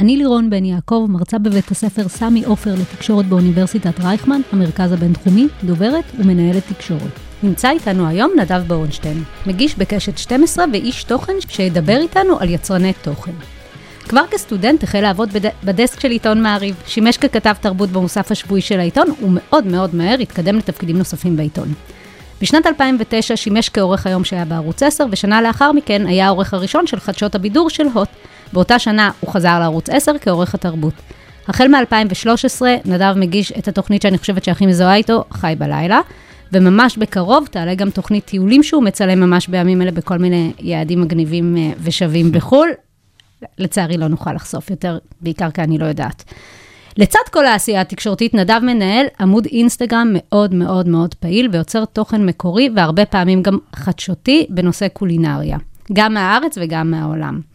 אני לירון בן יעקב, מרצה בבית הספר סמי עופר לתקשורת באוניברסיטת רייכמן, המרכז הבינתחומי, דוברת ומנהלת תקשורת. נמצא איתנו היום נדב ברונשטיין, מגיש בקשת 12 ואיש תוכן שידבר איתנו על יצרני תוכן. כבר כסטודנט החל לעבוד בד... בדסק של עיתון מעריב, שימש ככתב תרבות במוסף השבועי של העיתון, ומאוד מאוד מהר התקדם לתפקידים נוספים בעיתון. בשנת 2009 שימש כעורך היום שהיה בערוץ 10, ושנה לאחר מכן היה העורך הראשון של חדשות הבידור של הוט. באותה שנה הוא חזר לערוץ 10 כעורך התרבות. החל מ-2013 נדב מגיש את התוכנית שאני חושבת שהכי מזוהה איתו, חי בלילה, וממש בקרוב תעלה גם תוכנית טיולים שהוא מצלם ממש בימים אלה בכל מיני יעדים מגניבים אה, ושווים בחו"ל. לצערי לא נוכל לחשוף יותר, בעיקר כי אני לא יודעת. לצד כל העשייה התקשורתית, נדב מנהל עמוד אינסטגרם מאוד מאוד מאוד פעיל ויוצר תוכן מקורי והרבה פעמים גם חדשותי בנושא קולינריה, גם מהארץ וגם מהעולם.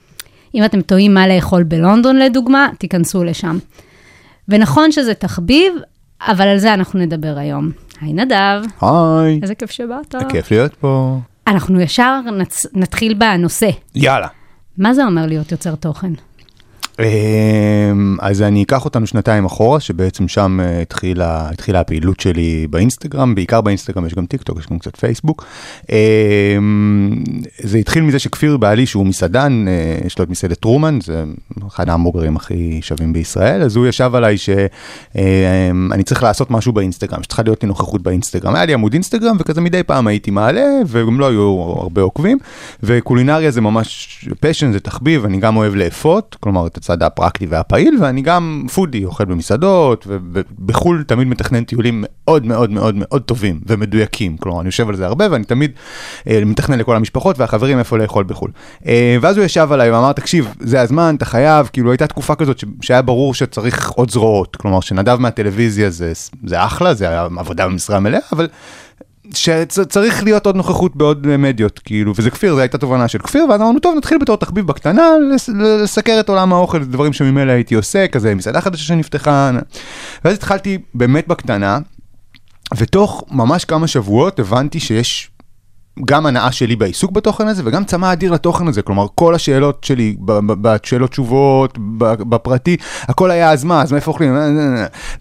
אם אתם תוהים מה לאכול בלונדון לדוגמה, תיכנסו לשם. ונכון שזה תחביב, אבל על זה אנחנו נדבר היום. היי נדב, היי, איזה כיף שבאת. כיף להיות פה. אנחנו ישר נצ... נתחיל בנושא. יאללה. מה זה אומר להיות יוצר תוכן? אמ, אז אני אקח אותנו שנתיים אחורה, שבעצם שם אה, התחילה, התחילה הפעילות שלי באינסטגרם, בעיקר באינסטגרם יש גם טיק טוק, יש גם קצת פייסבוק. אמ, זה התחיל מזה שכפיר בעלי, שהוא מסעדן, אה, יש לו את מסעדת טרומן, זה אחד ההמבורגרים הכי שווים בישראל, אז הוא ישב עליי שאני צריך לעשות משהו באינסטגרם, שצריכה להיות לי נוכחות באינסטגרם. היה לי עמוד אינסטגרם, וכזה מדי פעם הייתי מעלה, וגם לא היו הרבה עוקבים, וקולינריה זה ממש פשן, זה תחביב, אני גם אוהב לאפות, כלומר הצד הפרקטי והפעיל, ואני גם פודי, אוכל במסעדות, ובחו"ל תמיד מתכנן טיולים מאוד מאוד מאוד מאוד טובים ומדויקים. כלומר, אני יושב על זה הרבה, ואני תמיד אה, מתכנן לכל המשפחות והחברים איפה לאכול בחו"ל. אה, ואז הוא ישב עליי ואמר, תקשיב, זה הזמן, אתה חייב, כאילו הייתה תקופה כזאת שהיה ברור שצריך עוד זרועות. כלומר, שנדב מהטלוויזיה זה, זה אחלה, זה עבודה במשרה מלאה, אבל... שצריך להיות עוד נוכחות בעוד מדיות, כאילו, וזה כפיר, זו הייתה תובנה של כפיר, ואז אמרנו, טוב, נתחיל בתור תחביב בקטנה, לס- לסקר את עולם האוכל, דברים שממילא הייתי עושה, כזה מסעדה חדשה שנפתחה, ואז התחלתי באמת בקטנה, ותוך ממש כמה שבועות הבנתי שיש גם הנאה שלי בעיסוק בתוכן הזה וגם צמא אדיר לתוכן הזה, כלומר כל השאלות שלי בשאלות תשובות, בפרטי, הכל היה אז מה, אז מאיפה אוכלים,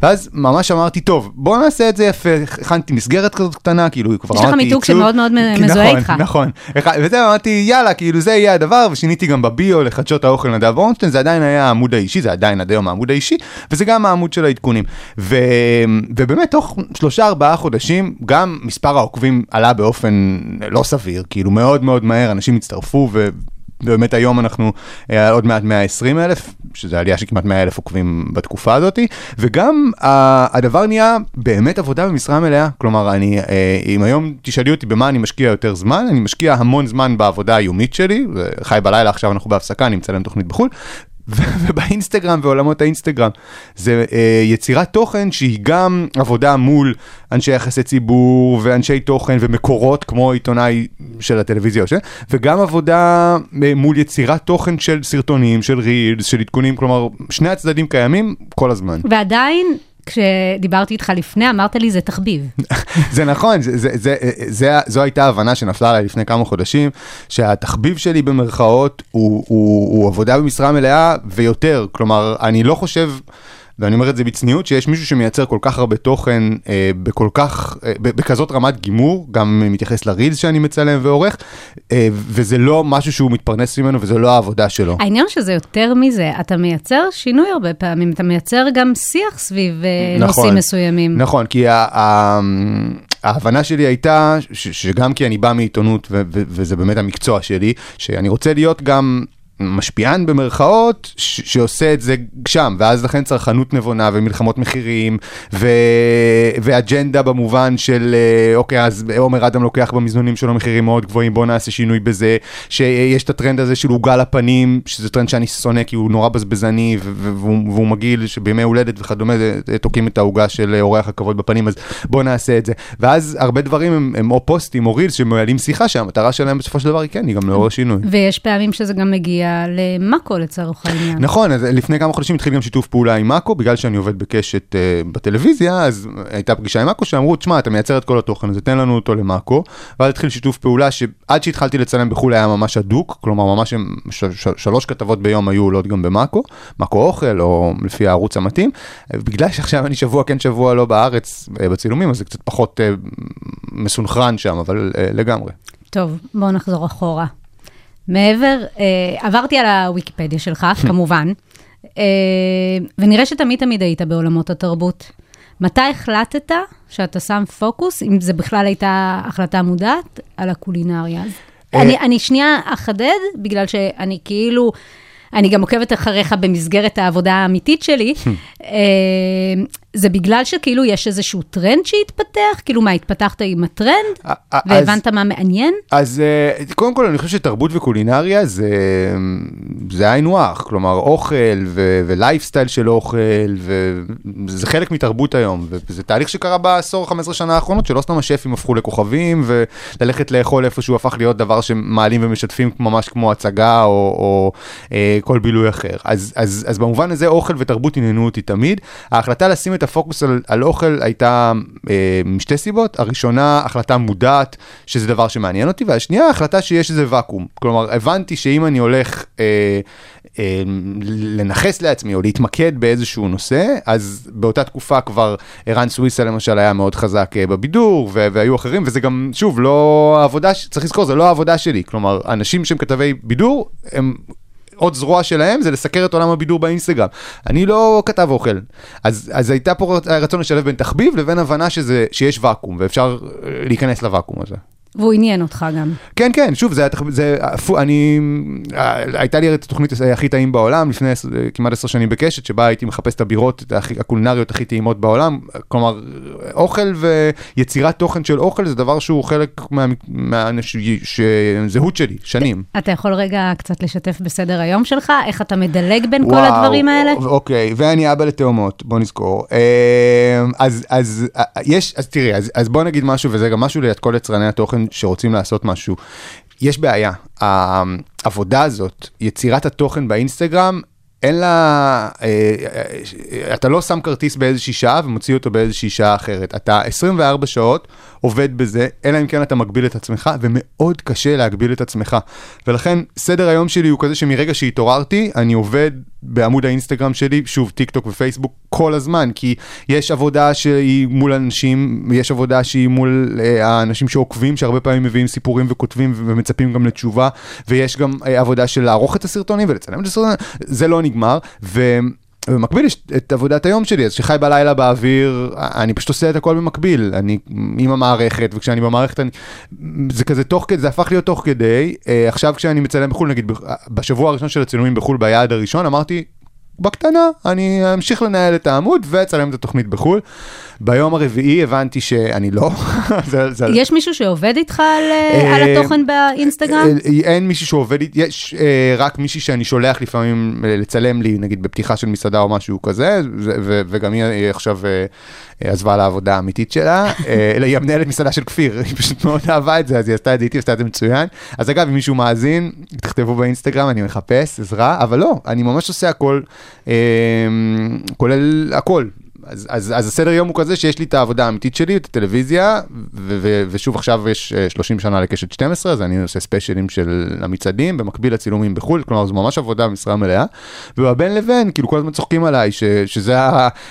ואז ממש אמרתי, טוב, בוא נעשה את זה יפה, הכנתי מסגרת כזאת קטנה, כאילו כבר יש לך אמרתי, מיתוג שמאוד מאוד מזוהה נכון, איתך. נכון, אחד- וזה אמרתי, יאללה, כאילו זה יהיה הדבר, ושיניתי גם בביו לחדשות האוכל נדב אורנשטיין, זה עדיין היה העמוד האישי, זה עדיין עד היום העמוד האישי, וזה גם העמוד של העדכונים. ו... ובאמת, תוך שלושה ארבעה חודשים, גם מספר העוקבים עלה באופן לא סביר, כאילו מאוד מאוד מהר, אנשים הצטרפו, ו... ובאמת היום אנחנו אה, עוד מעט 120 אלף, שזה עלייה של כמעט 100 אלף עוקבים בתקופה הזאת, וגם ה- הדבר נהיה באמת עבודה במשרה מלאה. כלומר, אני, אה, אם היום תשאלי אותי במה אני משקיע יותר זמן, אני משקיע המון זמן בעבודה היומית שלי, חי בלילה, עכשיו אנחנו בהפסקה, אני מצלם תוכנית בחו"ל. ובאינסטגרם ועולמות האינסטגרם זה אה, יצירת תוכן שהיא גם עבודה מול אנשי יחסי ציבור ואנשי תוכן ומקורות כמו עיתונאי של הטלוויזיה ש... וגם עבודה אה, מול יצירת תוכן של סרטונים, של רילס, של עדכונים, כלומר שני הצדדים קיימים כל הזמן. ועדיין, כשדיברתי איתך לפני, אמרת לי זה תחביב. זה נכון, זה, זה, זה, זה, זו הייתה הבנה שנפלה עליי לפני כמה חודשים, שהתחביב שלי במרכאות הוא, הוא, הוא עבודה במשרה מלאה ויותר. כלומר, אני לא חושב... ואני אומר את זה בצניעות, שיש מישהו שמייצר כל כך הרבה תוכן אה, בכל כך, אה, בכזאת רמת גימור, גם מתייחס לרילס שאני מצלם ועורך, אה, וזה לא משהו שהוא מתפרנס ממנו וזה לא העבודה שלו. העניין שזה יותר מזה, אתה מייצר שינוי הרבה פעמים, אתה מייצר גם שיח סביב אה, נושאים מסוימים. נכון, כי ה- ה- ההבנה שלי הייתה, ש- שגם כי אני בא מעיתונות, ו- ו- וזה באמת המקצוע שלי, שאני רוצה להיות גם משפיען במרכאות ש- שעושה את זה שם, ואז לכן צרכנות נבונה ומלחמות מחירים ו- ואג'נדה במובן של אה, אוקיי, אז עומר אדם לוקח במזנונים שלו מחירים מאוד גבוהים, בוא נעשה שינוי בזה, שיש את הטרנד הזה של עוגה לפנים, שזה טרנד שאני שונא כי הוא נורא בזבזני ו- והוא, והוא מגעיל, שבימי הולדת וכדומה תוקעים את העוגה של אורח הכבוד בפנים, אז בוא נעשה את זה. ואז הרבה דברים הם, הם או פוסטים או רילס שמעלים שיחה שהמטרה שלהם בסופו של דבר היא כן, היא גם לעורר שינוי. ויש פעמים שזה גם מגיע למאקו לצורך העניין. נכון, אז לפני כמה חודשים התחיל גם שיתוף פעולה עם מאקו, בגלל שאני עובד בקשת uh, בטלוויזיה, אז הייתה פגישה עם מאקו שאמרו, תשמע, אתה מייצר את כל התוכן הזה, תן לנו אותו למאקו, ואז התחיל שיתוף פעולה שעד שהתחלתי לצלם בחו"ל היה ממש הדוק, כלומר ממש ש- ש- שלוש כתבות ביום היו עולות גם במאקו, מאקו אוכל, או לפי הערוץ המתאים, בגלל שעכשיו אני שבוע כן שבוע לא בארץ uh, בצילומים, אז זה קצת פחות uh, מסונכרן שם, אבל uh, לגמרי. טוב, בואו נחזור אחורה. מעבר, אה, עברתי על הוויקיפדיה שלך, כמובן, אה, ונראה שתמיד תמיד היית בעולמות התרבות. מתי החלטת שאתה שם פוקוס, אם זה בכלל הייתה החלטה מודעת, על הקולינריה? אה, אני, אני שנייה אחדד, בגלל שאני כאילו, אני גם עוקבת אחריך במסגרת העבודה האמיתית שלי. אה, זה בגלל שכאילו יש איזשהו טרנד שהתפתח? כאילו מה, התפתחת עם הטרנד? אה, אה, אז- והבנת מה מעניין? אז אה, קודם כל אני חושב שתרבות וקולינריה זה, זה היינו הך, כלומר אוכל ו- ולייפסטייל של אוכל, וזה חלק מתרבות היום, וזה תהליך שקרה בעשור, 15 שנה האחרונות, שלא סתם השפים הפכו לכוכבים, וללכת לאכול איפשהו הפך להיות דבר שמעלים ומשתפים ממש כמו הצגה או, או אה, כל בילוי אחר. אז, אז, אז במובן הזה אוכל ותרבות עניינו אותי תמיד. ההחלטה לשים את הפוקוס על, על אוכל הייתה אה, משתי סיבות. הראשונה, החלטה מודעת שזה דבר שמעניין אותי, והשנייה, החלטה שיש איזה ואקום. כלומר, הבנתי שאם אני הולך אה, אה, לנכס לעצמי או להתמקד באיזשהו נושא, אז באותה תקופה כבר ערן סוויסה למשל היה מאוד חזק אה, בבידור, ו- והיו אחרים, וזה גם, שוב, לא העבודה, צריך לזכור, זה לא העבודה שלי. כלומר, אנשים שהם כתבי בידור, הם... עוד זרוע שלהם זה לסקר את עולם הבידור באינסטגרם. אני לא כתב אוכל. אז, אז הייתה פה רצון לשלב בין תחביב לבין הבנה שזה, שיש ואקום, ואפשר אה, להיכנס לוואקום הזה. והוא עניין אותך גם. כן, כן, שוב, זה, זה, אני, אה, הייתה לי את התוכנית הכי טעים בעולם לפני עשר- כמעט עשר שנים בקשת, שבה הייתי מחפש את הבירות את הכי- הקולינריות הכי טעימות בעולם. כלומר, אוכל ויצירת תוכן של אוכל זה דבר שהוא חלק מהזהות שלי, שנים. אתה יכול רגע קצת לשתף בסדר היום שלך? איך אתה מדלג בין כל וואו, הדברים האלה? אוקיי, ואני אבא לתאומות, בוא נזכור. אה, אז, אז אה, יש, אז תראי, אז, אז בוא נגיד משהו, וזה גם משהו ליד כל יצרני התוכן שרוצים לעשות משהו. יש בעיה, העבודה הזאת, יצירת התוכן באינסטגרם, אין לה, אה, אה, אתה לא שם כרטיס באיזושהי שעה ומוציא אותו באיזושהי שעה אחרת. אתה 24 שעות עובד בזה, אלא אם כן אתה מגביל את עצמך, ומאוד קשה להגביל את עצמך. ולכן סדר היום שלי הוא כזה שמרגע שהתעוררתי, אני עובד בעמוד האינסטגרם שלי, שוב, טיק טוק ופייסבוק, כל הזמן, כי יש עבודה שהיא מול אנשים, יש עבודה שהיא מול אה, האנשים שעוקבים, שהרבה פעמים מביאים סיפורים וכותבים ומצפים גם לתשובה, ויש גם אה, עבודה של לערוך את הסרטונים ולצלם את הסרטונים, זה לא נגמר, ו... במקביל יש את עבודת היום שלי, אז שחי בלילה באוויר, אני פשוט עושה את הכל במקביל, אני עם המערכת, וכשאני במערכת, אני, זה כזה תוך כדי, זה הפך להיות תוך כדי, אה, עכשיו כשאני מצלם בחו"ל, נגיד בשבוע הראשון של הצילומים בחו"ל, ביעד הראשון, אמרתי, בקטנה, אני אמשיך לנהל את העמוד ואצלם את התוכנית בחו"ל. ביום הרביעי הבנתי שאני לא. זה, זה... יש מישהו שעובד איתך על, אה, על התוכן באינסטגרם? אה, אין מישהו שעובד איתי, יש אה, רק מישהי שאני שולח לפעמים אה, לצלם לי, נגיד בפתיחה של מסעדה או משהו כזה, ו- וגם היא עכשיו אה, אה, עזבה לעבודה האמיתית שלה, אה, היא המנהלת מסעדה של כפיר, היא פשוט מאוד אהבה את זה, אז היא עשתה את זה איתי, עשתה את זה מצוין. אז אגב, אם מישהו מאזין, תכתבו באינסטגרם, אני מחפש עזרה, אבל לא, אני ממש עושה הכל, אה, כולל הכל. אז, אז, אז הסדר יום הוא כזה שיש לי את העבודה האמיתית שלי, את הטלוויזיה, ו- ו- ושוב עכשיו יש אה, 30 שנה לקשת 12, אז אני עושה ספיישלים של המצעדים, במקביל לצילומים בחו"ל, כלומר זו ממש עבודה במשרה מלאה, ובין לבין, כאילו כל הזמן צוחקים עליי, ש- שזה,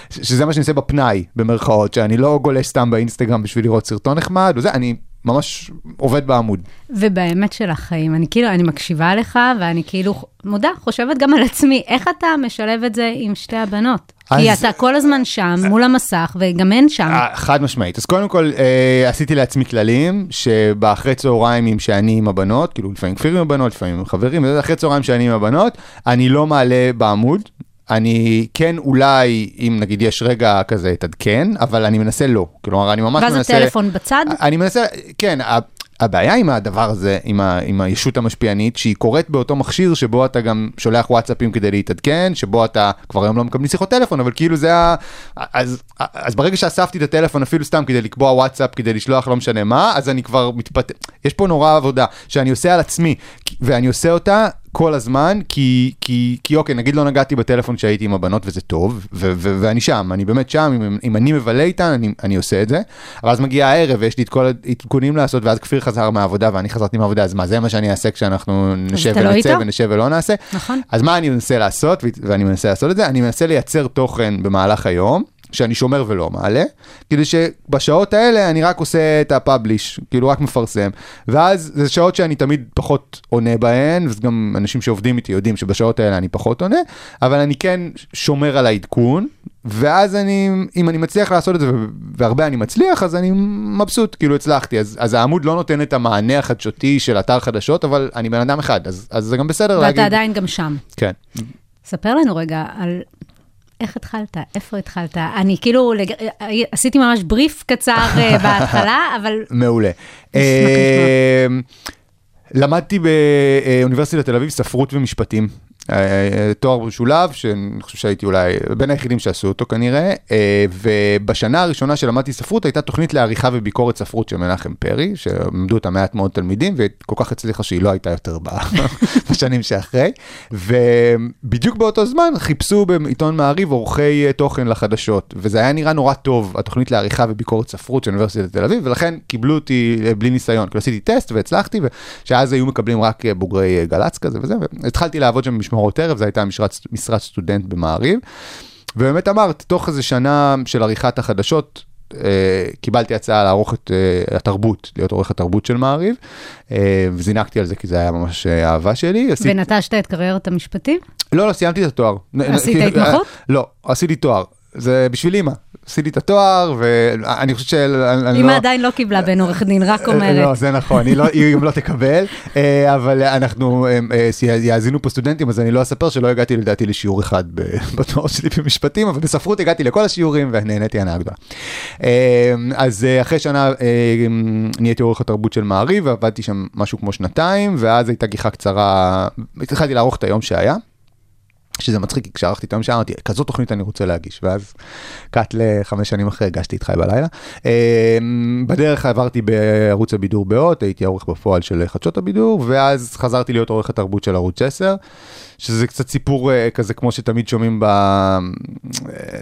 שזה מה שאני עושה בפנאי, במרכאות, שאני לא גולש סתם באינסטגרם בשביל לראות סרטון נחמד, וזה, אני ממש עובד בעמוד. ובאמת של החיים, אני כאילו, אני מקשיבה לך, ואני כאילו, מודה, חושבת גם על עצמי, איך אתה משלב את זה עם שתי הבנות? כי אז- אתה כל הזמן שם, מול המסך, וגם הן שם. אה, חד משמעית. אז קודם כל, אה, עשיתי לעצמי כללים, שבאחרי צהריים שאני עם הבנות, כאילו לפעמים כפיר עם הבנות, לפעמים עם חברים, אחרי צהריים שאני עם הבנות, אני לא מעלה בעמוד. אני כן אולי, אם נגיד יש רגע כזה, תעדכן, אבל אני מנסה לא. כלומר, אני ממש ואז מנסה... הטלפון בצד? אני מנסה, כן, הבעיה עם הדבר הזה, עם, ה, עם הישות המשפיענית, שהיא קורית באותו מכשיר שבו אתה גם שולח וואטסאפים כדי להתעדכן, שבו אתה כבר היום לא מקבלים שיחות טלפון, אבל כאילו זה ה... אז, אז ברגע שאספתי את הטלפון אפילו סתם כדי לקבוע וואטסאפ, כדי לשלוח לא משנה מה, אז אני כבר מתפת... יש פה נורא עבודה שאני עושה על עצמי, ואני עושה אותה כל הזמן, כי, כי, כי אוקיי, נגיד לא נגעתי בטלפון כשהייתי עם הבנות וזה טוב, ו- ו- ואני שם, אני באמת שם, אם, אם אני מבלה איתן, אני, אני עושה את זה, אבל אז מגיע הערב ויש לי את כל העדכונים לעשות, ואז כפיר חזר מהעבודה ואני חזרתי מהעבודה, אז מה, זה מה שאני אעשה כשאנחנו נשב לא ונצא איתו? ונשב ולא נעשה? נכון. אז מה אני מנסה לעשות, ו- ואני מנסה לעשות את זה? אני מנסה לייצר תוכן במהלך היום. שאני שומר ולא מעלה, כדי שבשעות האלה אני רק עושה את הפאבליש, כאילו רק מפרסם, ואז זה שעות שאני תמיד פחות עונה בהן, וגם אנשים שעובדים איתי יודעים שבשעות האלה אני פחות עונה, אבל אני כן שומר על העדכון, ואז אני, אם אני מצליח לעשות את זה, והרבה אני מצליח, אז אני מבסוט, כאילו הצלחתי, אז, אז העמוד לא נותן את המענה החדשותי של אתר חדשות, אבל אני בן אדם אחד, אז, אז זה גם בסדר להגיד. ואתה עדיין גם שם. כן. ספר לנו רגע על איך התחלת, איפה התחלת. אני כאילו, לג... עשיתי ממש בריף קצר אה, בהתחלה, אבל מעולה. אה, למדתי באוניברסיטת תל אביב ספרות ומשפטים. אה, תואר משולב, שאני חושב שהייתי אולי בין היחידים שעשו אותו כנראה, אה, ובשנה הראשונה שלמדתי ספרות הייתה תוכנית לעריכה וביקורת ספרות של מנחם פרי, שלמדו אותה מעט מאוד תלמידים, וכל כך הצליחה שהיא לא הייתה יותר בשנים שאחרי, ובדיוק באותו זמן חיפשו בעיתון מעריב עורכי אה, תוכן לחדשות, וזה היה נראה נורא טוב, התוכנית לעריכה וביקורת ספרות של אוניברסיטת תל אביב, ולכן קיבלו אותי אה, בלי ניסיון, כאילו עשיתי טסט והצלחתי, ושאז היו מקבלים רק אה, בוגרי אה, גל"צ כזה וזה, במשמרות ערב, זו הייתה משרת, משרת סטודנט במעריב, ובאמת אמרת, תוך איזה שנה של עריכת החדשות, אה, קיבלתי הצעה לערוך את אה, התרבות, להיות עורך התרבות של מעריב, אה, וזינקתי על זה כי זה היה ממש אה, אהבה שלי. עשיתי- ונטשת את קריירת המשפטים? לא, לא, סיימתי את התואר. עשית כאילו, התמחות? לא, עשיתי תואר. זה בשביל אימא. עשיתי את התואר, ואני חושב שאני אמא לא... עדיין לא קיבלה בן עורך דין, רק לא, אומרת. זה נכון, היא לא- היא גם לא תקבל, אה, אבל אנחנו, אה, אה, יאזינו פה סטודנטים, אז אני לא אספר שלא הגעתי לדעתי לשיעור אחד בתואר שלי במשפטים, אבל בספרות הגעתי לכל השיעורים ונהניתי הנאה גדולה. אה, אז אה, אחרי שנה אה, נהייתי עורך התרבות של מעריב, ועבדתי שם משהו כמו שנתיים, ואז הייתה גיחה קצרה, התחלתי לערוך את היום שהיה. שזה מצחיק, כי כשערכתי את היום שאמרתי, כזאת תוכנית אני רוצה להגיש, ואז קאט לחמש שנים אחרי הגשתי חי בלילה. אה, בדרך עברתי בערוץ הבידור בהוט, הייתי העורך בפועל של חדשות הבידור, ואז חזרתי להיות עורך התרבות של ערוץ 10, שזה קצת סיפור אה, כזה כמו שתמיד שומעים ב... אה,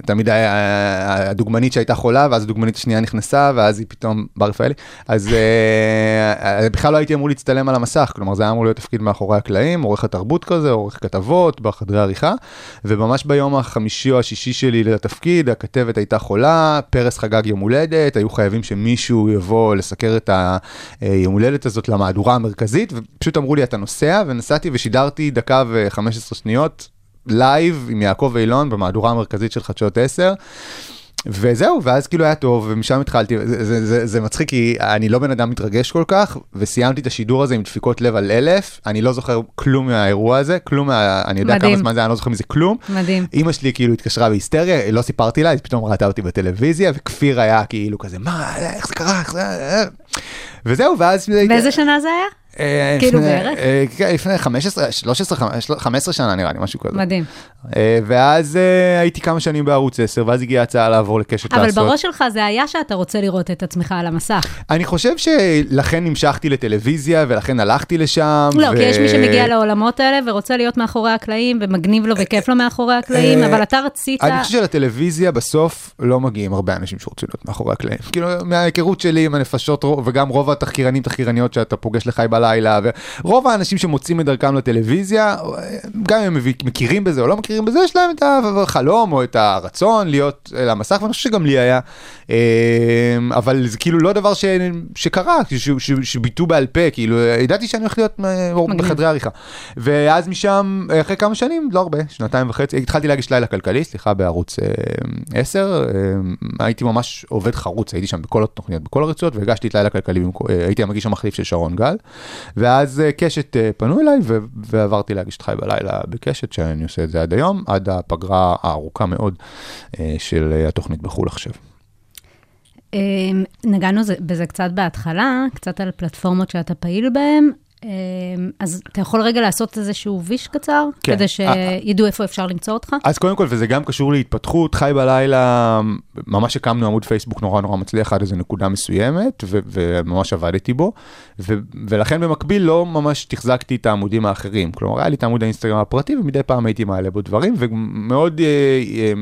תמיד היה הדוגמנית שהייתה חולה, ואז הדוגמנית השנייה נכנסה, ואז היא פתאום בר רפאלי, אז אה, בכלל לא הייתי אמור להצטלם על המסך, כלומר זה היה אמור להיות תפקיד מאחורי הקלעים, עורך התרבות כזה, עורך כתבות, בחדרי עריכה, וממש ביום החמישי או השישי שלי לתפקיד, הכתבת הייתה חולה, פרס חגג יום הולדת, היו חייבים שמישהו יבוא לסקר את היום הולדת הזאת למהדורה המרכזית, ופשוט אמרו לי אתה נוסע, ונסעתי ושידרתי דקה ו-15 שניות לייב עם יעקב אילון במהדורה המרכזית של חדשות 10. וזהו, ואז כאילו היה טוב, ומשם התחלתי, זה, זה, זה, זה מצחיק כי אני לא בן אדם מתרגש כל כך, וסיימתי את השידור הזה עם דפיקות לב על אלף, אני לא זוכר כלום מהאירוע הזה, כלום, מה, אני יודע מדהים. כמה זמן זה, היה, אני לא זוכר מזה כלום. מדהים. אימא שלי כאילו התקשרה בהיסטריה, לא סיפרתי לה, היא פתאום ראתה אותי בטלוויזיה, וכפיר היה כאילו כזה, מה, איך זה קרה, איך זה... אה?" וזהו, ואז... באיזה שנה זה היה? אה, כאילו בערך? אה, כן, לפני 15, 13, 15 שנה נראה לי, משהו כזה. מדהים. אה, ואז הייתי כמה שנים בערוץ 10, ואז הגיעה הצעה לעבור לקשת אבל לעשות. בראש שלך זה היה שאתה רוצה לראות את עצמך על המסך. אני חושב שלכן נמשכתי לטלוויזיה, ולכן הלכתי לשם. לא, ו- כי יש מי שמגיע לעולמות האלה ורוצה להיות מאחורי הקלעים, ומגניב לו וכיף לו מאחורי הקלעים, אבל אתה רצית... אני חושב שלטלוויזיה בסוף לא מגיעים הרבה אנשים שרוצים להיות מאחורי הקלעים. כאילו, מההיכרות שלי עם הנפשות, וגם רוב התחקירנים, תחקירניות שאתה פוגש לחי בלילה, בלילה, ורוב האנשים שמוצאים את דרכם לטלוויזיה, גם אם הם מכירים בזה או לא מכירים בזה, יש להם את החלום או את הרצון להיות על המסך, ואני חושב שגם לי היה, אה, אבל זה כאילו לא דבר ש, שקרה, ש, ש, שביטאו בעל פה, כאילו, ידעתי שאני הולך להיות אה, מגניב. בחדרי עריכה. ואז משם, אחרי כמה שנים, לא הרבה, שנתיים וחצי, התחלתי להגיש לילה כלכלי, סליחה, בערוץ אה, 10, אה, הייתי ממש עובד חרוץ, הייתי שם בכל התוכניות, בכל הרצועות, והגשתי את לילה כלכלי, אה, הייתי המגיש המחליף של שרון גל, ואז אה, קשת אה, פנו אליי, ועברתי להגיש את חי בלילה בקשת, שאני עושה את זה עד היום, עד הפגרה הארוכה מאוד אה, של התוכנית בחו"ל עכשיו. אמ, נגענו זה- בזה קצת בהתחלה, קצת על פלטפורמות שאתה פעיל בהן. אמ, אז אתה יכול רגע לעשות איזשהו ויש קצר, כן. כדי שידעו איפה אפשר למצוא אותך? אז קודם כל, וזה גם קשור להתפתחות, חי בלילה, ממש הקמנו עמוד פייסבוק נורא נורא מצליח עד איזו נקודה מסוימת, ו- וממש עבדתי בו, ו- ולכן במקביל לא ממש תחזקתי את העמודים האחרים. כלומר, היה לי את עמוד האינסטגרם הפרטי, ומדי פעם הייתי מעלה בו דברים, ומאוד אה, אה,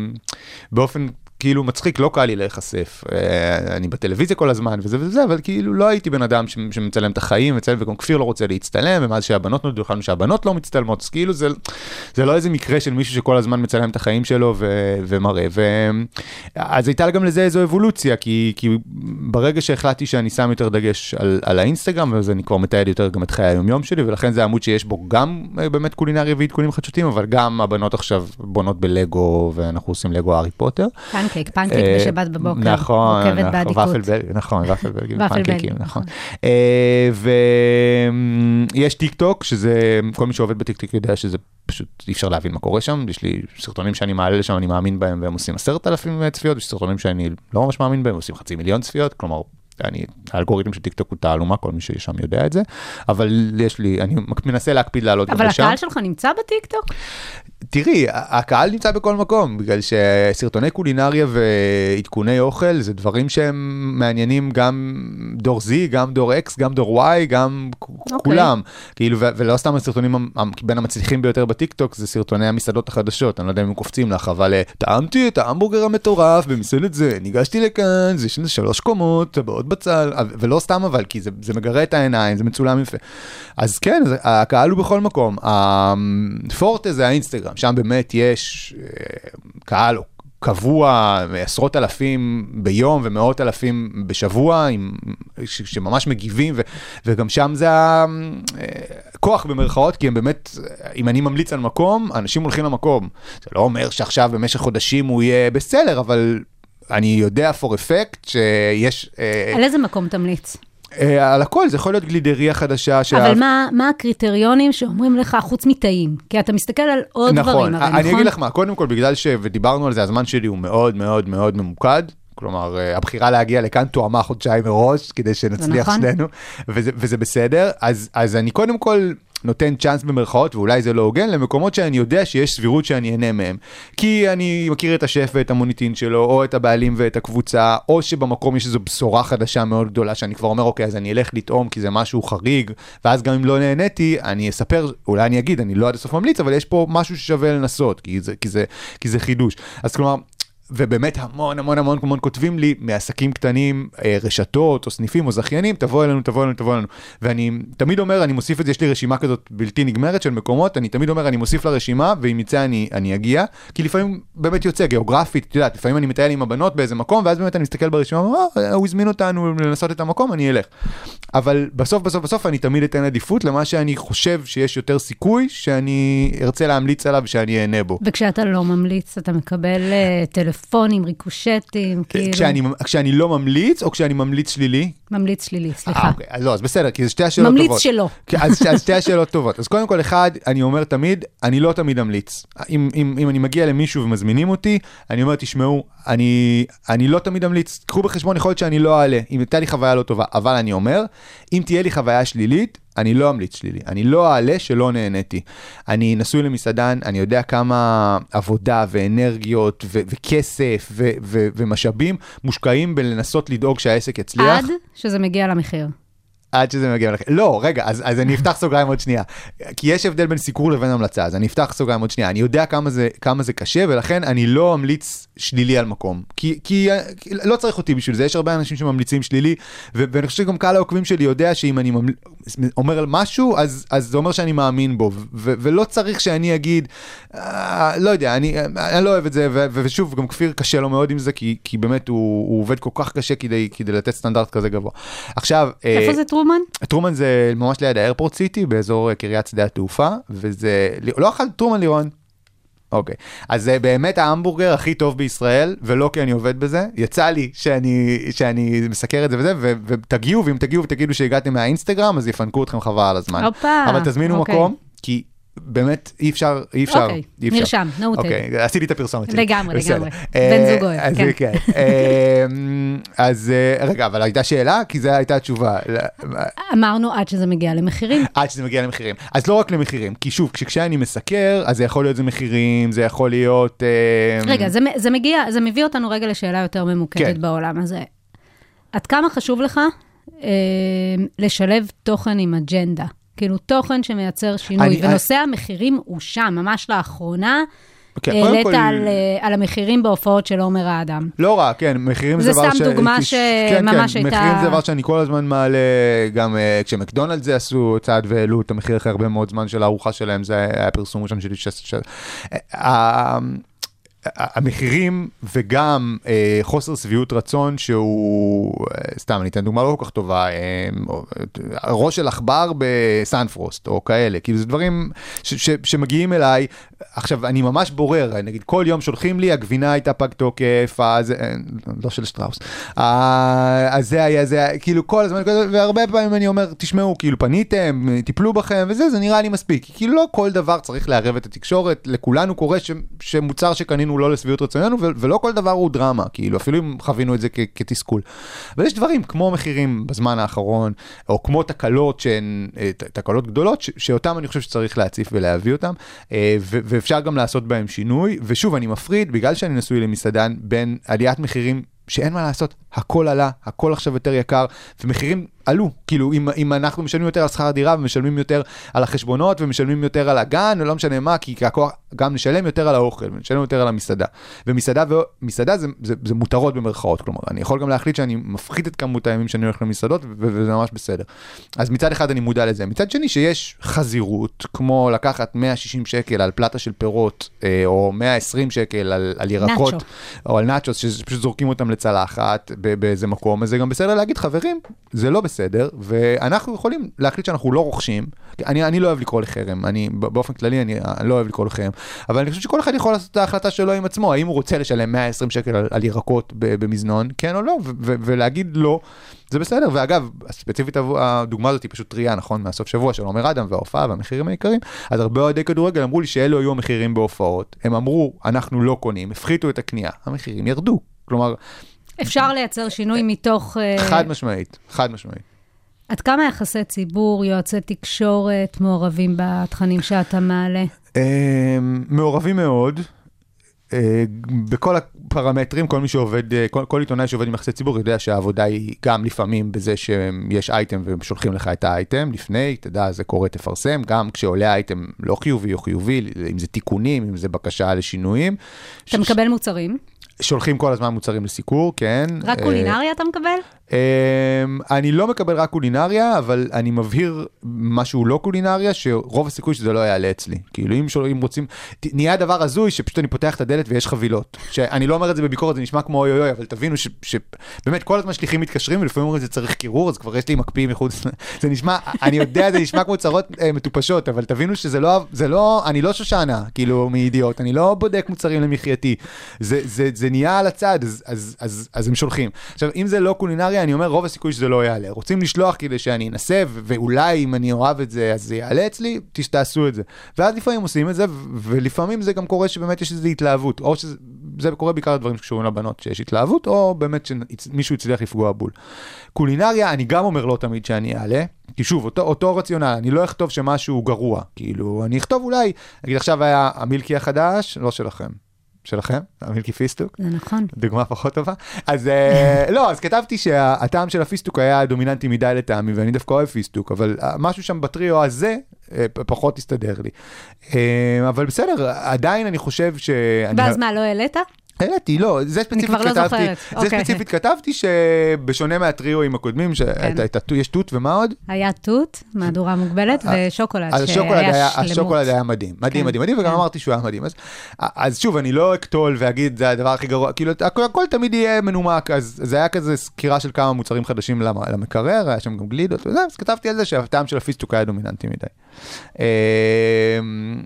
באופן... כאילו מצחיק, לא קל לי להיחשף. אה, אני בטלוויזיה כל הזמן וזה וזה, אבל כאילו לא הייתי בן אדם שמצלם את החיים, מצלם, וגם כפיר לא רוצה להצטלם, ומאז שהבנות נולדו, החלטנו שהבנות לא מצטלמות, אז כאילו זה, זה לא איזה מקרה של מישהו שכל הזמן מצלם את החיים שלו ו- ומראה. ו... אז הייתה גם לזה איזו אבולוציה, כי, כי ברגע שהחלטתי שאני שם יותר דגש על, על האינסטגרם, אז אני כבר מתעד יותר גם את חיי היומיום שלי, ולכן זה עמוד שיש בו גם אה, באמת קולינריה ועדכונים חדשותיים, אבל גם הבנות עכשיו בונות בלגו, ואנחנו עושים לגו הארי פוטר. פנקייק, פנקייק אה, בשבת בבוקר. נכון, נכון, באדיקות. ופלברגי, נכון, פנקייקים, נכון. נכון. אה, ויש טיק טוק, שזה, כל מי שעובד בטיק טוק יודע שזה פשוט אי אפשר להבין מה קורה שם, יש לי סרטונים שאני מעלה לשם, אני מאמין בהם והם עושים עשרת אלפים צפיות, יש סרטונים שאני לא ממש מאמין בהם, עושים חצי מיליון צפיות, כלומר, אני, האלגוריתם של טיק טוק הוא תעלומה, כל מי ששם יודע את זה, אבל יש לי, אני מנסה להקפיד להעלות גם אבל לשם. הקהל שלך נמצא בטיקטוק? תראי, הקהל נמצא בכל מקום, בגלל שסרטוני קולינריה ועדכוני אוכל זה דברים שהם מעניינים גם דור Z, גם דור X, גם דור Y, גם כ- אוקיי. כולם. כאילו, ולא סתם הסרטונים בין המצליחים ביותר בטיקטוק זה סרטוני המסעדות החדשות, אני לא יודע אם הם קופצים לך, אבל אה, טעמתי את ההמבורגר המטורף במסעדת זה, ניגשתי לכאן, זה שלוש קומות, טבעות בצל, אה, ולא סתם אבל, כי זה, זה מגרה את העיניים, זה מצולם יפה. אז כן, אז הקהל הוא בכל מקום. הפורטה זה האינסטגרם, שם באמת יש אה, קהל קבוע, עשרות אלפים ביום ומאות אלפים בשבוע, עם, ש, שממש מגיבים, ו, וגם שם זה הכוח במרכאות, כי הם באמת, אם אני ממליץ על מקום, אנשים הולכים למקום. זה לא אומר שעכשיו במשך חודשים הוא יהיה בסלר, אבל אני יודע for effect שיש... אה, על איזה מקום תמליץ? אה, על הכל, זה יכול להיות גלידריה חדשה. שה- אבל מה, מה הקריטריונים שאומרים לך, חוץ מטעים? כי אתה מסתכל על עוד נכון, דברים, הרי, אני נכון? אגיד לך מה, קודם כל בגלל ש... ודיברנו על זה, הזמן שלי הוא מאוד מאוד מאוד ממוקד. כלומר, אה, הבחירה להגיע לכאן תואמה חודשיים מראש, כדי שנצליח נכון. שנינו, וזה, וזה בסדר. אז, אז אני קודם כל נותן צ'אנס במרכאות, ואולי זה לא הוגן, למקומות שאני יודע שיש סבירות שאני אהנה מהם. כי אני מכיר את השף ואת המוניטין שלו, או את הבעלים ואת הקבוצה, או שבמקום יש איזו בשורה חדשה מאוד גדולה, שאני כבר אומר, אוקיי, אז אני אלך לטעום כי זה משהו חריג, ואז גם אם לא נהניתי, אני אספר, אולי אני אגיד, אני לא עד הסוף ממליץ, אבל יש פה משהו ששווה לנסות, כי זה, כי זה, כי זה חידוש. אז כלומר, ובאמת המון המון המון המון כותבים לי מעסקים קטנים, אה, רשתות או סניפים או זכיינים, תבוא אלינו, תבוא אלינו, תבוא אלינו. ואני תמיד אומר, אני מוסיף את זה, יש לי רשימה כזאת בלתי נגמרת של מקומות, אני תמיד אומר, אני מוסיף לרשימה, ואם יצא אני, אני אגיע, כי לפעמים באמת יוצא גיאוגרפית, את יודעת, לפעמים אני מטייל עם הבנות באיזה מקום, ואז באמת אני מסתכל ברשימה, אה, הוא הזמין אותנו לנסות את המקום, אני אלך. אבל בסוף בסוף בסוף אני תמיד אתן עדיפות למה שאני חושב שיש יותר סיכוי שאני ארצה להמליץ עליו ושאני אהנה בו. וכשאתה לא ממליץ, אתה מקבל אה, טלפונים, ריקושטים, כאילו... כשאני, כשאני לא ממליץ, או כשאני ממליץ שלילי? ממליץ שלילי, אה, סליחה. אוקיי, אז לא, אז בסדר, כי זה שתי השאלות ממליץ טובות. שלא. כן, אז, אז שתי השאלות טובות. אז קודם כל, אחד, אני אומר תמיד, אני לא תמיד אמליץ. אם, אם, אם אני מגיע למישהו ומזמינים אותי, אני אומר, תשמעו, אני, אני לא תמיד אמליץ. קחו בחשבון, יכול להיות שאני לא אעלה, אם הייתה לי חוויה לא טובה, אבל אני אומר, אם תהיה לי חוויה שלילית, אני לא אמליץ שלילי, אני לא אעלה שלא נהניתי. אני נשוי למסעדן, אני יודע כמה עבודה ואנרגיות ו- וכסף ו- ו- ומשאבים מושקעים בלנסות לדאוג שהעסק יצליח. עד שזה מגיע למחיר. עד שזה מגיע לכם. לא, רגע, אז, אז אני אפתח סוגריים עוד שנייה. כי יש הבדל בין סיקור לבין המלצה, אז אני אפתח סוגריים עוד שנייה. אני יודע כמה זה, כמה זה קשה, ולכן אני לא אמליץ שלילי על מקום. כי, כי, כי לא צריך אותי בשביל זה, יש הרבה אנשים שממליצים שלילי, ו- ואני חושב שגם קהל העוקבים שלי יודע שאם אני ממל... אומר משהו, אז, אז זה אומר שאני מאמין בו, ו, ולא צריך שאני אגיד, אה, לא יודע, אני, אני לא אוהב את זה, ו, ושוב, גם כפיר קשה לו מאוד עם זה, כי, כי באמת הוא, הוא עובד כל כך קשה כדי, כדי לתת סטנדרט כזה גבוה. עכשיו, איפה אה, זה טרומן? טרומן זה ממש ליד האיירפורט סיטי, באזור אה, קריית שדה התעופה, וזה, לא אכל טרומן לירון? אוקיי, אז זה באמת ההמבורגר הכי טוב בישראל, ולא כי אני עובד בזה, יצא לי שאני, שאני מסקר את זה וזה, ו, ותגיעו, ואם תגיעו ותגידו שהגעתם מהאינסטגרם, אז יפנקו אתכם חבל על הזמן. הופה, אבל תזמינו אוקיי. מקום, באמת אי אפשר, אי אפשר, אוקיי, אפשר. נרשם, noted. אוקיי, עשיתי את הפרסומת שלי. לגמרי, בסדר. לגמרי. אה, בן זוג אוהב, אז כן. כן. אה, אז אה, רגע, אבל הייתה שאלה? כי זו הייתה התשובה. אמרנו עד שזה מגיע למחירים. עד שזה מגיע למחירים. אז לא רק למחירים, כי שוב, כש- כשאני מסקר, אז זה יכול להיות זה מחירים, זה יכול להיות... אה, רגע, זה, זה מגיע, זה מביא אותנו רגע לשאלה יותר ממוקדת כן. בעולם הזה. עד כמה חשוב לך אה, לשלב תוכן עם אג'נדה? כאילו, תוכן שמייצר שינוי, אני- ונושא המחירים הוא שם, ממש לאחרונה. כן, קודם העלית כל- על, אה, על המחירים בהופעות של עומר האדם. לא רע, כן, מחירים זה זה דבר סתם דוגמה כן, שממש כן, הייתה- מחירים זה דבר שאני כל הזמן מעלה, גם אה, כשמקדונלדס זה עשו צעד והעלו את המחיר אחרי הרבה מאוד זמן של הארוחה שלהם, זה היה הפרסום ראשון שלי. ש- ש- ה- המחירים וגם אה, חוסר שביעות רצון שהוא, אה, סתם אני אתן דוגמה לא כל כך טובה, אה, אה, ראש של עכבר בסנפרוסט או כאלה, כאילו זה דברים ש, ש, שמגיעים אליי, עכשיו אני ממש בורר, נגיד כל יום שולחים לי הגבינה הייתה פג תוקף, אז, אה, לא של שטראוס, אה, אז זה היה, זה היה, כאילו כל הזמן, והרבה פעמים אני אומר, תשמעו, כאילו פניתם, טיפלו בכם וזה, זה נראה לי מספיק, כאילו לא כל דבר צריך לערב את התקשורת, לכולנו קורה ש, שמוצר שקנינו הוא לא לשביעות רצוננו, ולא כל דבר הוא דרמה, כאילו אפילו אם חווינו את זה כתסכול. אבל יש דברים כמו מחירים בזמן האחרון, או כמו תקלות שהן אה, תקלות גדולות, ש- שאותם אני חושב שצריך להציף ולהביא אותם, אה, ואפשר גם לעשות בהם שינוי, ושוב, אני מפריד, בגלל שאני נשוי למסעדן, בין עליית מחירים שאין מה לעשות, הכל עלה, הכל עכשיו יותר יקר, ומחירים עלו, כאילו אם, אם אנחנו משלמים יותר על שכר הדירה ומשלמים יותר על החשבונות ומשלמים יותר על הגן, ולא משנה מה, כי הכוח, גם נשלם יותר על האוכל, ונשלם יותר על המסעדה. ומסעדה, ו... מסעדה זה, זה, זה מותרות במרכאות, כלומר, אני יכול גם להחליט שאני מפחית את כמות הימים שאני הולך למסעדות, ו- וזה ממש בסדר. אז מצד אחד אני מודע לזה, מצד שני שיש חזירות, כמו לקחת 160 שקל על פלטה של פירות, אה, או 120 שקל על, על ירקות, נאצ'ו. או על נאצ'וס, שפשוט זורקים אותם לצלחת באיזה מקום, אז זה גם בסדר להגיד, חברים, זה לא בסדר, ואנחנו יכולים להחליט שאנחנו לא רוכשים. אני, אני לא אוהב לקרוא לחרם, אני באופן כללי אני, אני לא אוהב לקרוא לחרם, אבל אני חושב שכל אחד יכול לעשות את ההחלטה שלו עם עצמו, האם הוא רוצה לשלם 120 שקל על, על ירקות במזנון, כן או לא, ו- ו- ולהגיד לא, זה בסדר. ואגב, ספציפית הדוגמה הזאת היא פשוט טריה, נכון, מהסוף שבוע של עומר אדם וההופעה והמחירים היקרים, אז הרבה אוהדי כדורגל אמרו לי שאלו היו המחירים בהופעות, הם אמרו, אנחנו לא קונים, הפחיתו את הקנייה, המחירים ירדו. כלומר, אפשר לייצר שינוי מתוך... אה, חד משמעית, חד משמעית. עד כמה יחסי ציבור, יועצי תקשורת, מעורבים בתכנים שאתה מעלה? אה, מעורבים מאוד. אה, בכל הפרמטרים, כל מי שעובד, אה, כל, כל עיתונאי שעובד עם יחסי ציבור יודע שהעבודה היא גם לפעמים בזה שיש אייטם ושולחים לך את האייטם לפני, תדע, זה קורה, תפרסם, גם כשעולה אייטם לא חיובי או חיובי, אם זה תיקונים, אם זה בקשה לשינויים. אתה מקבל מוצרים? שולחים כל הזמן מוצרים לסיקור, כן. רק אה, קולינריה אתה מקבל? אמ, אני לא מקבל רק קולינריה, אבל אני מבהיר משהו לא קולינריה, שרוב הסיכוי שזה לא יעלה אצלי. כאילו אם, שואל- אם רוצים, נהיה דבר הזוי שפשוט אני פותח את הדלת ויש חבילות. שאני לא אומר את זה בביקורת, זה נשמע כמו אוי אוי אוי, אבל תבינו ש- שבאמת כל הזמן שליחים מתקשרים ולפעמים אומרים זה צריך קירור, אז כבר יש לי מקפיא מחוץ, זה נשמע, אני יודע, זה נשמע כמו צרות אה, מטופשות, אבל תבינו שזה לא, לא, אני לא שושנה, כאילו, מידיעות, אני לא בודק מוצרים למחייתי. זה, זה, זה נהיה על הצד, אז, אז, אז, אז הם שולחים. עכשיו, אם זה לא קולינריה, אני אומר, רוב הסיכוי שזה לא יעלה. רוצים לשלוח כדי שאני אנסה, ואולי אם אני אוהב את זה, אז זה יעלה אצלי, תעשו את זה. ואז לפעמים עושים את זה, ולפעמים זה גם קורה שבאמת יש איזו התלהבות, או שזה זה קורה בעיקר דברים שקשורים לבנות, שיש התלהבות, או באמת שמישהו הצליח לפגוע בול. קולינריה, אני גם אומר לא תמיד שאני אעלה, כי שוב, אותו, אותו רציונל, אני לא אכתוב שמשהו גרוע, כאילו, אני אכתוב אולי, נגיד עכשיו היה המילקי החדש, לא שלכם. שלכם? המילקי פיסטוק? זה נכון. דוגמה פחות טובה. אז אה, לא, אז כתבתי שהטעם של הפיסטוק היה דומיננטי מדי לטעמי, ואני דווקא אוהב פיסטוק, אבל אה, משהו שם בטריו הזה אה, פחות הסתדר לי. אבל בסדר, עדיין אני חושב ש... ואז מה, לא העלית? העליתי, לא, זה ספציפית כבר לא כתבתי, זוכרת, זה אוקיי. ספציפית כתבתי שבשונה מהטריואים הקודמים, כן. שיש תות ומה עוד? היה תות, מהדורה מוגבלת, ושוקולד, אז השוקולד שהיה היה, שלמות. השוקולד היה מדהים, מדהים, כן, מדהים, מדהים, וגם כן. אמרתי שהוא היה מדהים. אז, אז שוב, אני לא אקטול ואגיד, זה הדבר הכי גרוע, כאילו, הכל, הכל תמיד יהיה מנומק, אז זה היה כזה סקירה של כמה מוצרים חדשים למ- למקרר, היה שם גם גלידות וזה, אז כתבתי על זה שהטעם של הפיסטוק היה דומיננטי מדי. אה,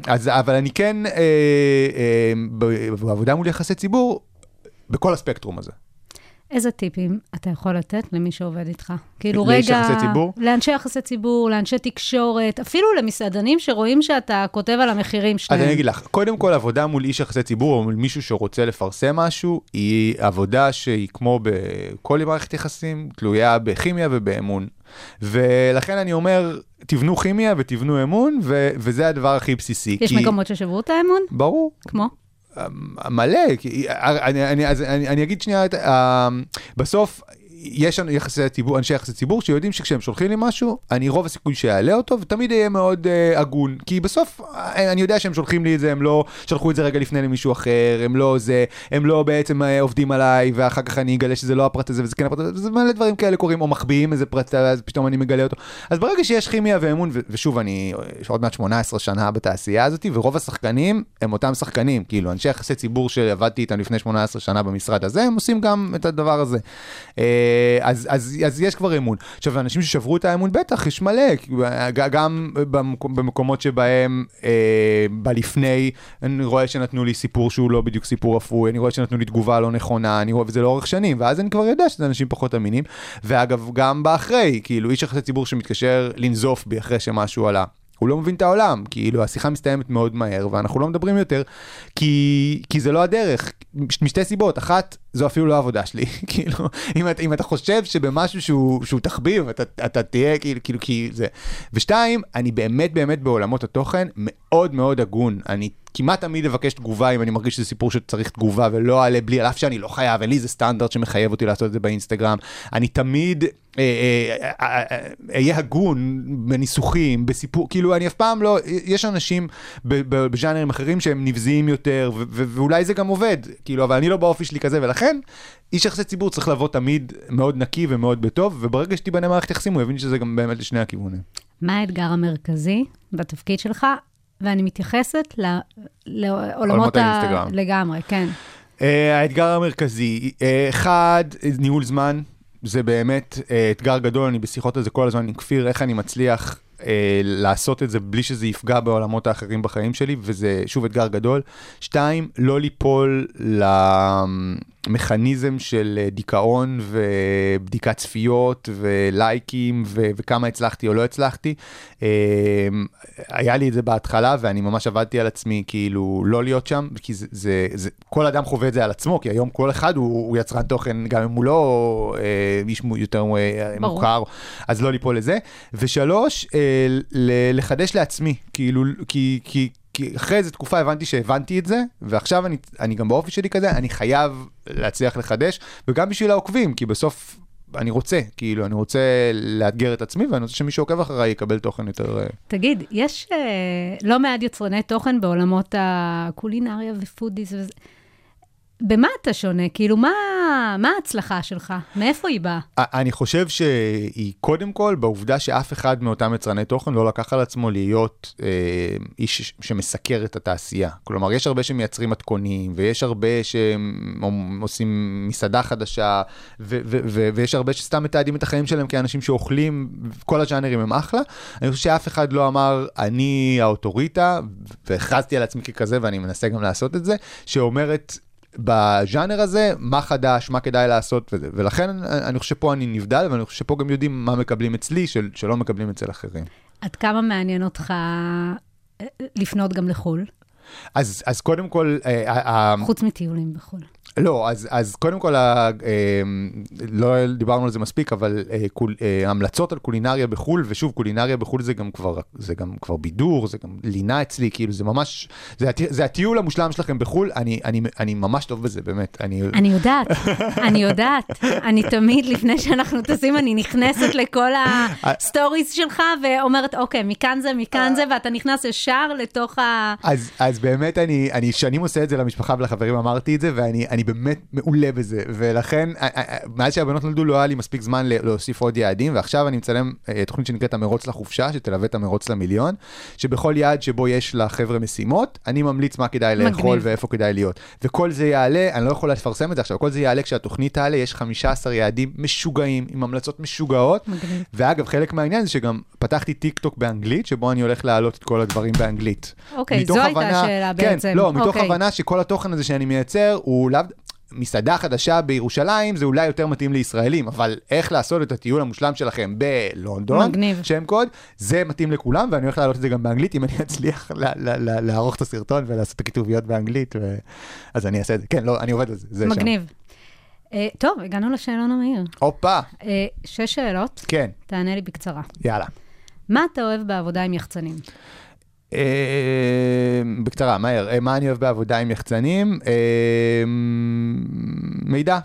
אז, אבל אני כן, אה, אה, בעבודה מול יחסי ציבור, בכל הספקטרום הזה. איזה טיפים אתה יכול לתת למי שעובד איתך? כאילו רגע... יחסי ציבור? לאנשי יחסי ציבור, לאנשי תקשורת, אפילו למסעדנים שרואים שאתה כותב על המחירים אז שלהם. אני אגיד לך, קודם כל עבודה מול איש יחסי ציבור או מול מישהו שרוצה לפרסם משהו, היא עבודה שהיא כמו בכל מערכת יחסים, תלויה בכימיה ובאמון. ולכן אני אומר, תבנו כימיה ותבנו אמון, ו- וזה הדבר הכי בסיסי. יש כי- מקומות ששברו את האמון? ברור, כמו? מלא, אני, אני, אני, אני אגיד שנייה, ה- בסוף יש לנו יחסי ציבור, אנשי יחסי ציבור שיודעים שכשהם שולחים לי משהו, אני רוב הסיכוי שיעלה אותו ותמיד אהיה מאוד uh, הגון, כי בסוף אה, אני יודע שהם שולחים לי את זה, הם לא שלחו את זה רגע לפני למישהו אחר, הם לא זה, הם לא בעצם uh, עובדים עליי ואחר כך אני אגלה שזה לא הפרט הזה וזה כן הפרט הזה, וזה מלא דברים כאלה קורים, או מחביאים איזה פרט אז פתאום אני מגלה אותו. אז ברגע שיש כימיה ואמון, ו- ושוב, אני עוד מעט 18 שנה בתעשייה הזאת, ורוב השחקנים הם אותם שחקנים, כאילו אנשי יחסי ציבור שעבדתי איתם לפני 18 שנה במשרד הזה, הם עושים גם את הדבר הזה. אה, אז, אז, אז יש כבר אמון. עכשיו, אנשים ששברו את האמון, בטח, יש מלא, אה, גם במקומות שבהם אה, בלפני, אני רואה שנתנו לי סיפור שהוא לא בדיוק סיפור אפוי, אני רואה שנתנו לי תגובה לא נכונה, אני רואה, וזה לאורך שנים, ואז אני כבר יודע שזה אנשים פחות אמינים. ואגב, גם באחרי, כאילו, איש יחסי ציבור שמתקשר לנזוף בי אחרי שמשהו עלה. הוא לא מבין את העולם, כאילו השיחה מסתיימת מאוד מהר ואנחנו לא מדברים יותר, כי, כי זה לא הדרך, מש- משתי סיבות, אחת, זו אפילו לא העבודה שלי, כאילו, אם, אתה- אם אתה חושב שבמשהו שהוא, שהוא תחביב, אתה, אתה תהיה כאילו, כאילו, כי זה, ושתיים, אני באמת באמת בעולמות התוכן מאוד מאוד הגון, אני כמעט תמיד אבקש תגובה אם אני מרגיש שזה סיפור שצריך תגובה ולא אעלה בלי, על אף שאני לא חייב, אין לי איזה סטנדרט שמחייב אותי לעשות את זה באינסטגרם, אני תמיד אה, אה, אה, אה, אהיה הגון בניסוחים, בסיפור, כאילו אני אף פעם לא, יש אנשים בז'אנרים אחרים שהם נבזיים יותר, ואולי זה גם עובד, כאילו, אבל אני לא באופי שלי כזה, ולכן איש יחסי ציבור צריך לבוא תמיד מאוד נקי ומאוד בטוב, וברגע שתיבנה מערכת יחסים הוא יבין שזה גם באמת לשני הכיוונים. מה האתגר המרכזי בתפקיד שלך? ואני מתייחסת ל- לעולמות עולמות ה... לגמרי, כן. Uh, האתגר המרכזי, uh, אחד, ניהול זמן, זה באמת uh, אתגר גדול, אני בשיחות על זה כל הזמן עם כפיר, איך אני מצליח uh, לעשות את זה בלי שזה יפגע בעולמות האחרים בחיים שלי, וזה שוב אתגר גדול. שתיים, לא ליפול למכניזם של אה, דיכאון ובדיקת צפיות ולייקים ו- וכמה הצלחתי או לא הצלחתי. Uh, היה לי את זה בהתחלה ואני ממש עבדתי על עצמי כאילו לא להיות שם, כי זה, זה, זה כל אדם חווה את זה על עצמו, כי היום כל אחד הוא, הוא יצרן תוכן, גם אם הוא לא אה, איש יותר אה. מוכר, אז לא ליפול לזה. ושלוש, אה, ל- לחדש לעצמי, כאילו, כי... כי כי אחרי איזה תקופה הבנתי שהבנתי את זה, ועכשיו אני, אני גם באופי שלי כזה, אני חייב להצליח לחדש, וגם בשביל העוקבים, כי בסוף אני רוצה, כאילו, אני רוצה לאתגר את עצמי, ואני רוצה שמי שעוקב אחריי יקבל תוכן יותר... אה, תגיד, יש אה, לא מעט יצרני תוכן בעולמות הקולינריה ופודיס וזה. במה אתה שונה? כאילו, מה, מה ההצלחה שלך? מאיפה היא באה? אני חושב שהיא קודם כל בעובדה שאף אחד מאותם יצרני תוכן לא לקח על עצמו להיות אה, איש שמסקר את התעשייה. כלומר, יש הרבה שמייצרים מתכונים, ויש הרבה שעושים מסעדה חדשה, ויש הרבה שסתם מתעדים את החיים שלהם כאנשים שאוכלים, כל הז'אנרים הם אחלה. אני חושב שאף אחד לא אמר, אני האוטוריטה, והכרזתי על עצמי ככזה, ואני מנסה גם לעשות את זה, שאומרת, בז'אנר הזה, מה חדש, מה כדאי לעשות וזה, ולכן אני חושב שפה אני נבדל, ואני חושב שפה גם יודעים מה מקבלים אצלי, של, שלא מקבלים אצל אחרים. עד כמה מעניין אותך אה, לפנות גם לחו"ל, אז, אז קודם כל, אה, אה, חוץ מטיולים בחו"ל? לא, אז, אז קודם כל, אה, לא דיברנו על זה מספיק, אבל אה, קול, אה, המלצות על קולינריה בחו"ל, ושוב, קולינריה בחו"ל זה גם כבר, זה גם כבר בידור, זה גם לינה אצלי, כאילו זה ממש, זה, הטי- זה הטיול המושלם שלכם בחו"ל, אני, אני, אני ממש טוב בזה, באמת. אני, אני יודעת, אני יודעת. אני תמיד, לפני שאנחנו טסים, אני נכנסת לכל הסטוריז שלך ואומרת, אוקיי, מכאן זה, מכאן זה, ואתה נכנס ישר לתוך ה... אז, אז באמת אני, אני שנים עושה את זה למשפחה ולחברים, אמרתי את זה, ואני אני באמת מעולה בזה, ולכן, אה, אה, מאז שהבנות נולדו לא היה לי מספיק זמן להוסיף עוד יעדים, ועכשיו אני מצלם אה, תוכנית שנקראת המרוץ לחופשה, שתלווה את המרוץ למיליון, שבכל יעד שבו יש לחבר'ה משימות, אני ממליץ מה כדאי מגניב. לאכול ואיפה כדאי להיות. וכל זה יעלה, אני לא יכול לפרסם את זה עכשיו, כל זה יעלה כשהתוכנית תעלה, יש 15 יעדים משוגעים, עם המלצות משוגעות. מגניב. ואגב, חלק מהעניין זה שגם פתחתי טיק טוק באנגלית, שבו אני הולך להעלות את כל הדברים באנגלית. אוקיי, זו הייתה הבנה- השאלה כן, בעצם. לא, מתוך אוקיי. הבנה שכל התוכן הזה שאני מייצר הוא לאו... מסעדה חדשה בירושלים זה אולי יותר מתאים לישראלים, אבל איך לעשות את הטיול המושלם שלכם בלונדון, מגניב. שם קוד, זה מתאים לכולם, ואני הולך להעלות את זה גם באנגלית, אם אני אצליח לערוך את הסרטון ולעשות את הכיתוביות באנגלית, ו... אז אני אעשה את זה. כן, לא, אני עובד על זה, זה שם. מגניב. אה, טוב, הגענו לשאלון המהיר. הופה, אה, שש שאלות, כן, תענה לי בקצרה. יאללה. מה אתה אוהב בעבודה עם יחצנים? אה, בקצרה, מהר, אה, מה אני אוהב בעבודה עם יחצנים? אה, מידע,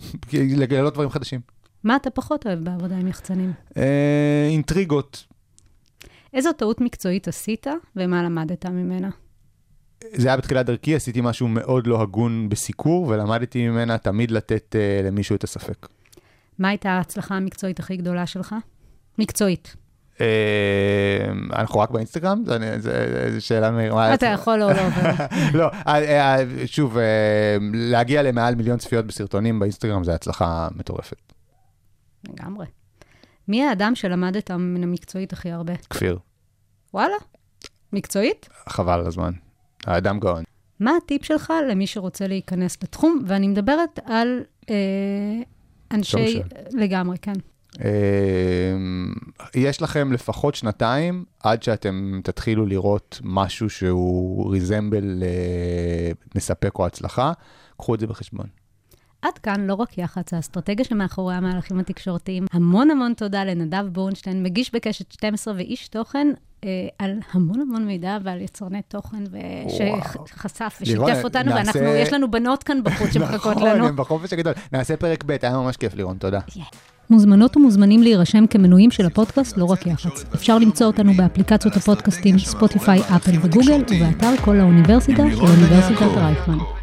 לגלות דברים חדשים. מה אתה פחות אוהב בעבודה עם יחצנים? אינטריגות, איזו טעות מקצועית עשית ומה למדת ממנה? זה היה בתחילת דרכי, עשיתי משהו מאוד לא הגון בסיקור, ולמדתי ממנה תמיד לתת uh, למישהו את הספק. מה הייתה ההצלחה המקצועית הכי גדולה שלך? מקצועית. Uh, אנחנו רק באינסטגרם? זה שאלה מהירה. אתה יכול או לא עובר. לא, אה, אה, שוב, אה, להגיע למעל מיליון צפיות בסרטונים באינסטגרם זה הצלחה מטורפת. לגמרי. מי האדם שלמדת מן המקצועית הכי הרבה? כפיר, וואלה? מקצועית? חבל על הזמן. האדם גאון. מה הטיפ שלך למי שרוצה להיכנס לתחום? ואני מדברת על אה, אנשי... לגמרי, כן. אה, יש לכם לפחות שנתיים עד שאתם תתחילו לראות משהו שהוא ריזמבל אה, מספק או הצלחה, קחו את זה בחשבון. עד כאן לא רק יח"צ, האסטרטגיה שמאחורי המהלכים התקשורתיים. המון המון תודה לנדב בורנשטיין, מגיש בקשת 12 ואיש תוכן. אה, על המון המון מידע ועל יצרני תוכן, שחשף לירון, ושיתף אותנו, נעשה- ואנחנו, יש לנו בנות כאן בחוץ שמחכות נכון, לנו. הם בחופש הגדול. נעשה פרק ב', היה ממש כיף לירון, תודה. מוזמנות ומוזמנים להירשם כמנויים של הפודקאסט לא רק יח"צ. אפשר למצוא אותנו באפליקציות הפודקאסטים ספוטיפיי, אפל וגוגל, ובאתר כל האוניברסיטה של אוניברסיטת רייכמן.